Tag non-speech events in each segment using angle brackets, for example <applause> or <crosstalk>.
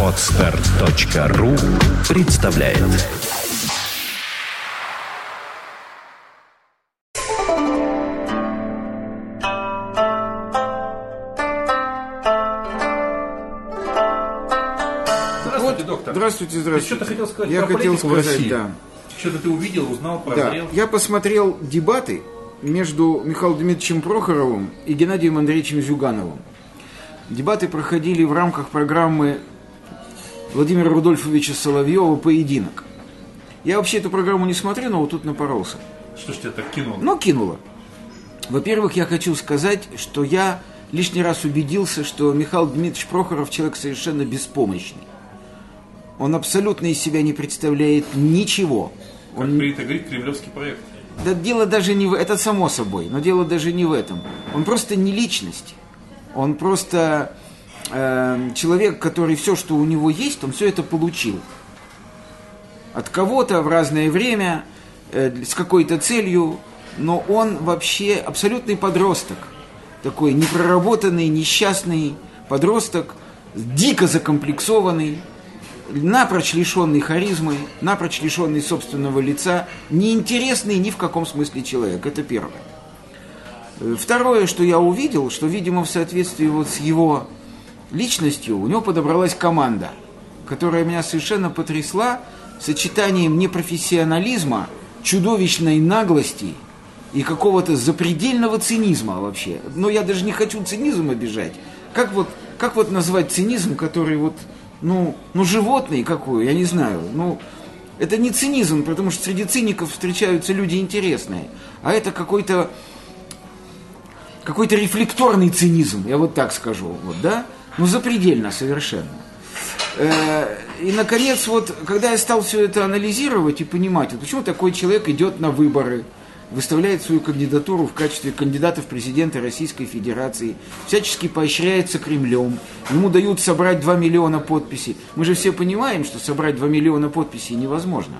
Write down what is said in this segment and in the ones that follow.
Отстар.ру представляет Здравствуйте, доктор. Здравствуйте, здравствуйте. Ты что-то хотел сказать Я про хотел сказать, России? да. Что-то ты увидел, узнал, Да, прозрел? я посмотрел дебаты между Михаилом Дмитриевичем Прохоровым и Геннадием Андреевичем Зюгановым. Дебаты проходили в рамках программы Владимира Рудольфовича Соловьева «Поединок». Я вообще эту программу не смотрю, но вот тут напоролся. Что ж тебя так кинуло? Но кинуло. Во-первых, я хочу сказать, что я лишний раз убедился, что Михаил Дмитриевич Прохоров человек совершенно беспомощный. Он абсолютно из себя не представляет ничего. как Он принято говорить, кремлевский проект. Да дело даже не в... Это само собой, но дело даже не в этом. Он просто не личность. Он просто э, человек, который все, что у него есть, он все это получил. От кого-то в разное время, э, с какой-то целью, но он вообще абсолютный подросток. Такой непроработанный, несчастный подросток, дико закомплексованный, напрочь лишенный харизмы, напрочь лишенный собственного лица, неинтересный ни в каком смысле человек. Это первое. Э, Второе, что я увидел, что, видимо, в соответствии вот с его личностью, у него подобралась команда, которая меня совершенно потрясла сочетанием непрофессионализма, чудовищной наглости и какого-то запредельного цинизма вообще. Но я даже не хочу цинизм обижать. Как вот, как вот назвать цинизм, который вот, ну, ну животный какой, я не знаю. Ну, это не цинизм, потому что среди циников встречаются люди интересные, а это какой-то какой-то рефлекторный цинизм, я вот так скажу, вот, да? Ну, запредельно совершенно. Э, И, наконец, вот, когда я стал все это анализировать и понимать, вот почему такой человек идет на выборы, выставляет свою кандидатуру в качестве кандидата в президенты Российской Федерации, всячески поощряется Кремлем, ему дают собрать 2 миллиона подписей. Мы же все понимаем, что собрать 2 миллиона подписей невозможно.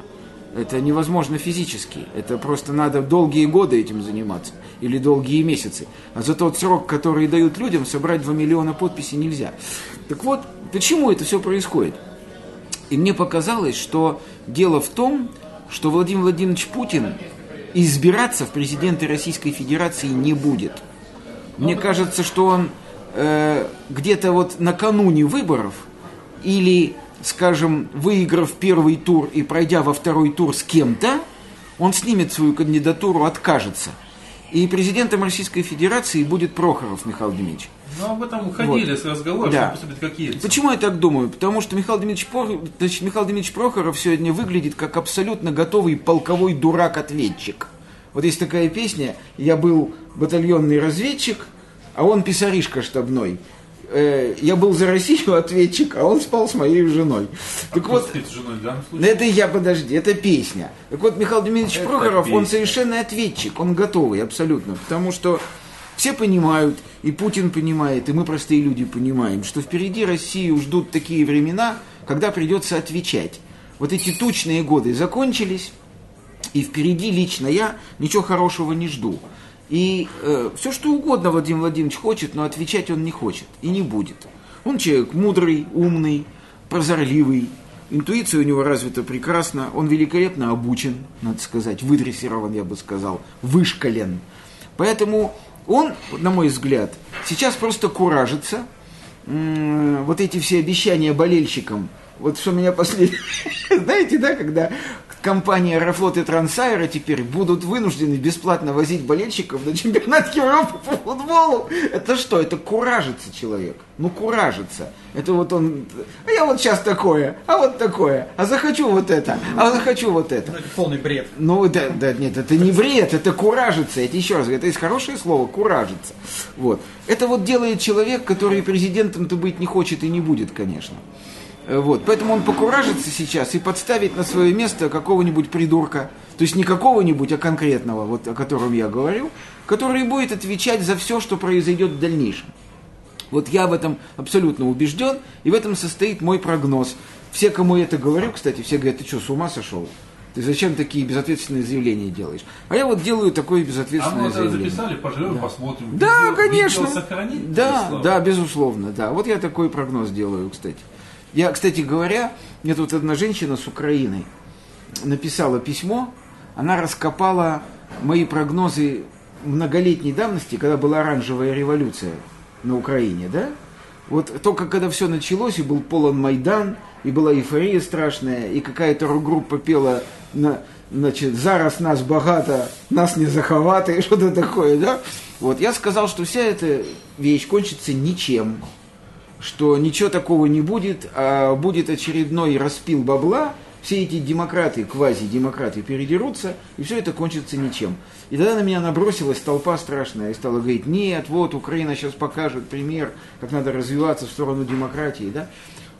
Это невозможно физически. Это просто надо долгие годы этим заниматься. Или долгие месяцы. А за тот срок, который дают людям, собрать 2 миллиона подписей нельзя. Так вот, почему это все происходит? И мне показалось, что дело в том, что Владимир Владимирович Путин избираться в президенты Российской Федерации не будет. Мне кажется, что он э, где-то вот накануне выборов или, скажем, выиграв первый тур и пройдя во второй тур с кем-то, он снимет свою кандидатуру, откажется. И президентом Российской Федерации будет Прохоров Михаил Дмитриевич. Ну, об этом ходили с разговором, Да. поступит как Ельцин. Почему я так думаю? Потому что Михаил Дмитриевич, Пор- значит, Михаил Дмитриевич Прохоров сегодня выглядит как абсолютно готовый полковой дурак-ответчик. Вот есть такая песня «Я был батальонный разведчик, а он писаришка штабной». Э, Я был за Россию <laughs> ответчик, а он спал с моей женой. Так Кто вот, с женой в данном ну, случае? это я, подожди, это песня. Так вот, Михаил Дмитриевич Это Прохоров, он совершенно ответчик, он готовый абсолютно, потому что все понимают, и Путин понимает, и мы, простые люди, понимаем, что впереди Россию ждут такие времена, когда придется отвечать. Вот эти тучные годы закончились, и впереди лично я ничего хорошего не жду. И все, что угодно Владимир Владимирович хочет, но отвечать он не хочет и не будет. Он человек мудрый, умный, прозорливый, интуиция у него развита прекрасно, он великолепно обучен, надо сказать, выдрессирован, я бы сказал, вышкален. Поэтому он, на мой взгляд, сейчас просто куражится. Вот эти все обещания болельщикам, вот что меня последнее, <laughs> знаете, да, когда компания Аэрофлот и Трансайра теперь будут вынуждены бесплатно возить болельщиков на чемпионат Европы по футболу. Это что? Это куражится человек. Ну, куражится. Это вот он... А я вот сейчас такое, а вот такое, а захочу вот это, а захочу вот это. Ну, это полный бред. Ну, да, да, нет, это не бред, это куражится. Это еще раз, это есть хорошее слово, куражится. Вот. Это вот делает человек, который президентом-то быть не хочет и не будет, конечно. Э, Вот. Поэтому он покуражится сейчас и подставит на свое место какого-нибудь придурка, то есть не какого-нибудь, а конкретного, вот о котором я говорю, который будет отвечать за все, что произойдет в дальнейшем. Вот я в этом абсолютно убежден, и в этом состоит мой прогноз. Все, кому я это говорю, кстати, все говорят, ты что, с ума сошел? Ты зачем такие безответственные заявления делаешь? А я вот делаю такое А безответственное мы это заявление. записали, поживем, посмотрим. Да, Видео- конечно. видео сохранить? Да, да, безусловно, да. Вот я такой прогноз делаю, кстати. Я, кстати говоря, мне тут одна женщина с Украины написала письмо, она раскопала мои прогнозы многолетней давности, когда была оранжевая революция на Украине, да? Вот только когда все началось, и был полон Майдан, и была эйфория страшная, и какая-то рок-группа пела на, значит, «Зараз нас богато, нас не заховаты», и <laughs> что-то такое, да? Вот, я сказал, что вся эта вещь кончится ничем, что ничего такого не будет, а будет очередной распил бабла, все эти демократы, квази-демократы передерутся, и все это кончится ничем. И тогда на меня набросилась толпа страшная и стала говорить, нет, вот Украина сейчас покажет пример, как надо развиваться в сторону демократии, да.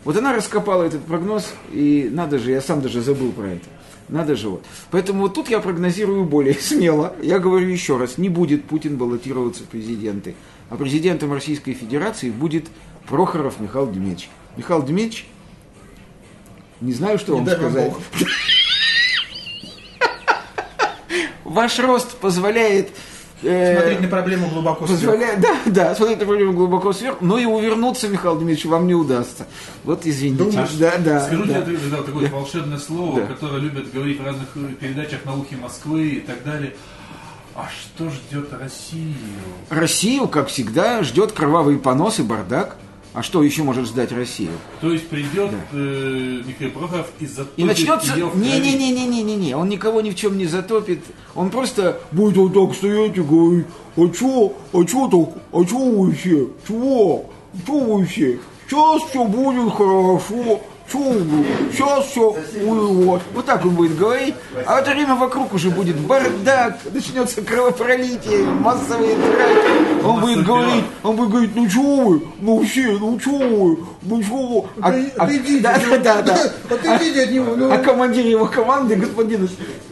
Вот она раскопала этот прогноз, и надо же, я сам даже забыл про это. Надо же вот. Поэтому вот тут я прогнозирую более <laughs> смело. Я говорю еще раз, не будет Путин баллотироваться в президенты, а президентом Российской Федерации будет Прохоров Михаил Дмитриевич. Михаил Дмитриевич, не знаю, что вам дай вам сказать. Бог. <laughs> Ваш рост позволяет... э, Смотреть на проблему глубоко сверху. Позволяет, да, <laughs> да, смотреть на проблему глубоко сверху, но и увернуться, Михаил Дмитриевич, вам не удастся. Вот извините. Думаешь? Да, да. Скажу да. тебе тогда такое волшебное слово, Да. которое любят говорить в разных передачах «Науки Москвы» и так далее. А что ждет Россию? Россию, как всегда, ждет кровавый понос и бардак. А что еще может ждать Россию? То есть придет э, Михаил Прохоров и затопит И начнется... её в крови. Не-не-не-не-не-не, он никого ни в чем не затопит. Он просто будет вот так стоять и говорить, а чё, а чё так, а чё вы все, чего, чё вы все, сейчас все будет хорошо, вы, сейчас все вот. Вот так он будет говорить, а в это время вокруг уже будет бардак, начнется кровопролитие, массовые драки. Он будет говорить, он будет говорить, ну чё вы, ну все, ну чё вы, ну чё вы. А- а- да, да, да, да. Отойдите от него, ну. А командир его команды, господин,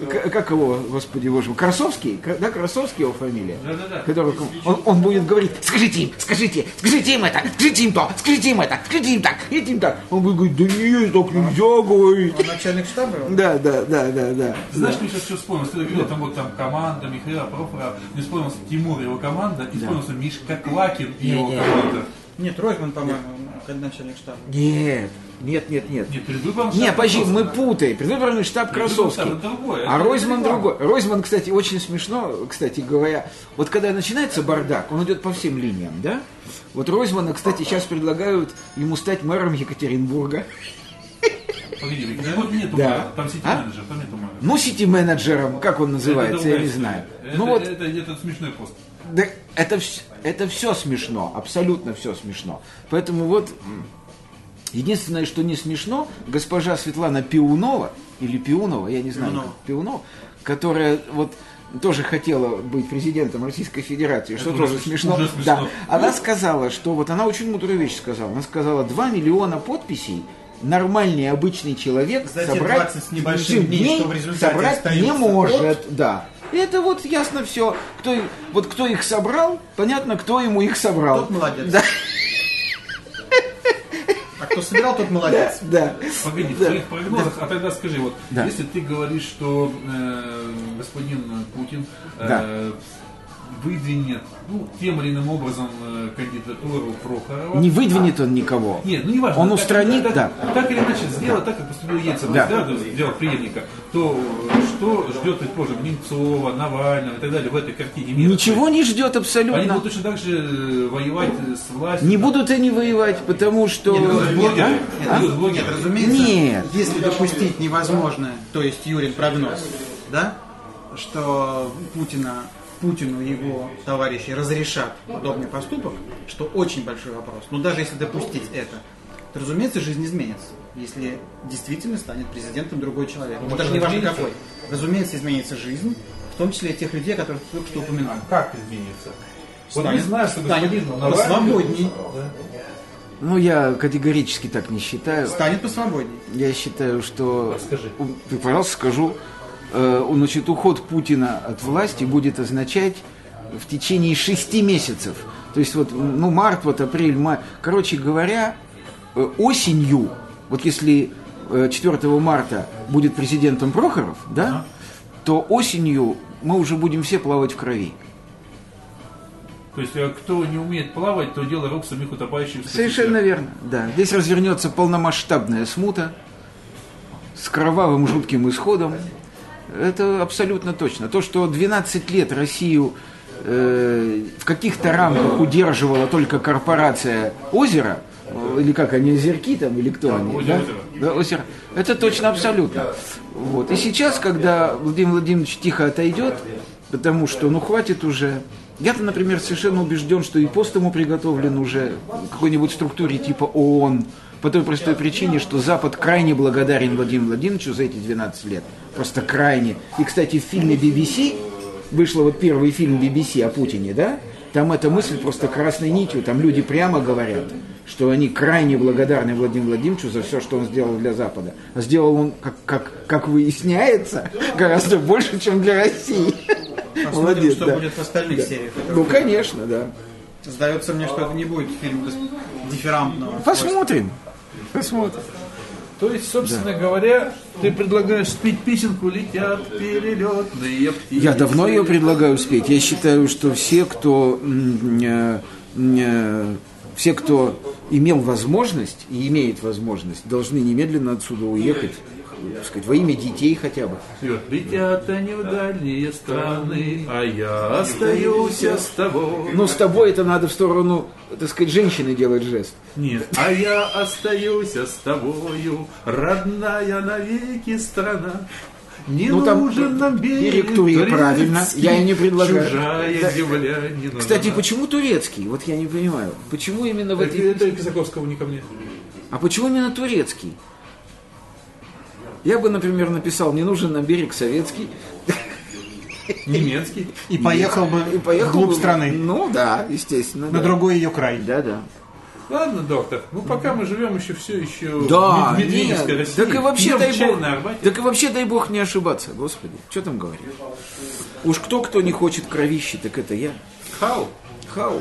как его, господи боже Красовский, да, Красовский его фамилия? Да-да-да. Который, он, он будет говорить, скажите им, скажите, скажите им это, скажите им то, скажите им это, скажите им так, скажите им так. Он будет говорить, да нет, так нельзя говорить. Он начальник штаба? Да, да, да, да, да. Знаешь, мне сейчас что вспомнилось? Ты говорил, там вот там команда Михаила Прохорова, мне вспомнился Тимур и его команда, и вспомнился Мишка Квакин и его команда. Нет, Ройзман, по-моему, как начальник штаба. Нет, нет, нет, нет. Нет, Не, штаб подожди, просто, мы да. путаем. Предвыборный штаб Предвыборный Красовский. штаб, это другое, А это Ройзман другой. Ройзман, кстати, очень смешно, кстати говоря. Вот когда начинается бардак, он идет по всем линиям, да? Вот Ройзмана, кстати, сейчас предлагают ему стать мэром Екатеринбурга. Погоди, ну вот нету Да. мэра, там сити А? менеджер, там нету мэра. Ну, сити-менеджером, как он называется, Это я не знаю. Это, Ну вот, это, это смешной пост. Да, это, это все смешно, абсолютно все смешно. Поэтому вот единственное, что не смешно, госпожа Светлана Пиунова, или Пиунова, я не знаю, Пиунова. как, Пиунова, которая вот тоже хотела быть президентом Российской Федерации, что Это тоже уже смешно. уже смешно. Да. Она сказала, что вот она очень мудрую вещь сказала. Она сказала, 2 миллиона подписей нормальный обычный человек те собрать 20 с небольшим дней, что в результате собрать не может, да. И это вот ясно все. Кто, вот кто их собрал, понятно, кто ему их собрал. Тот молодец. Да, А кто собирал, тот молодец. да. Погоди, в Да. твоих прогнозах, а тогда скажи, вот, Да. если ты говоришь, что э, господин Путин э, выдвинет, ну, тем или иным образом э, кандидатуру Прохорова. Не выдвинет он никого. Нет, ну не важно. Он так- устранит, так, да. Так или иначе, сделать так, как поступил Ельцин, Да. да. сделал преемника, то э, что ждет, предположим, Немцова, Навального и так далее в этой картине мира? Ничего не ждет Они абсолютно. будут точно так же э, воевать с властью. Не будут они воевать, потому что... Нет, Будут блогеры. А? А? Будут блогеры. Нет, разумеется, Нет. если допустить невозможное, то есть Юрин прогноз, да, что Путина, Путину и его товарищи разрешат подобный поступок, что очень большой вопрос. Но даже если допустить это, то, разумеется, жизнь изменится, если действительно станет президентом другой человек. Ну, даже не важно какой. Разумеется, изменится жизнь, в том числе и тех людей, которых ты только что упоминал. Как изменится? Вот не знаю, что станет посвободней. Ну, я категорически так не считаю. Станет посвободней. Я считаю, что... Скажи. У- ты, Пожалуйста, скажу. Э, Значит, уход Путина от власти будет означать в течение шести месяцев. То есть вот, ну, март, вот апрель, май. Короче говоря, э, осенью, вот если э, 4 марта будет президентом Прохоров, да, то осенью мы уже будем все плавать в крови. То есть, кто не умеет плавать, то дело рук самих утопающих. Совершенно верно, да. Здесь развернется полномасштабная смута с кровавым жутким исходом. Это абсолютно точно. То, что 12 лет Россию э, в каких-то рамках удерживала только корпорация озера, э, или как они, озерки там, или кто они, озеро, да? Да, озеро. Это точно абсолютно. Вот. И сейчас, когда Владимир Владимирович тихо отойдет, потому что, ну, хватит уже. Я-то, например, совершенно убежден, что и пост ему приготовлен уже какой-нибудь структуре типа ООН, по той простой причине, что Запад крайне благодарен Владимиру Владимировичу за эти 12 лет. Просто крайне. И, кстати, в фильме BBC, вышел вот первый фильм BBC о Путине, да? Там эта мысль просто красной нитью, там люди прямо говорят, что они крайне благодарны Владимиру Владимировичу за все, что он сделал для Запада. А сделал он, как, как, как выясняется, гораздо больше, чем для России. Посмотрим, <laughs> Молодец, что да. будет в остальных Да. сериях. Ну, конечно, да. Сдается мне, что это не будет фильм без дифферамтного. Посмотрим. <laughs> Посмотрим. То есть, собственно говоря, ты предлагаешь спеть песенку «Летят перелетные птицы». Я давно ее предлагаю спеть. Я считаю, что все, кто э, э, все, кто имел возможность и имеет возможность, должны немедленно отсюда уехать, так сказать, во имя детей хотя бы. Летят они в дальние страны, а я остаюсь с тобой. Но с тобой это надо в сторону, так сказать, женщины делать жест. Нет, а я остаюсь с тобою, родная навеки страна. Не Ну, там нужен нам берег, берег Тури, правильно. турецкий, Я и не предлагаю. Чужая Да. земля не нужна. Кстати, почему турецкий? Вот я не понимаю. Почему именно в Это, этой... это Казаковского не ко мне. А почему именно турецкий? Я бы, например, написал, не нужен на берег советский. Немецкий. И поехал бы И поехал вглубь бы- страны, Ну да, естественно. на да. другой ее край. Да, да. Ладно, доктор, ну пока мы живем еще все еще Да, в Медведевской нет, России. так и вообще дай бог, так и вообще дай бог не ошибаться, господи, что там говорить? Уж кто-кто не хочет кровищи, так это я. Хау. Хау.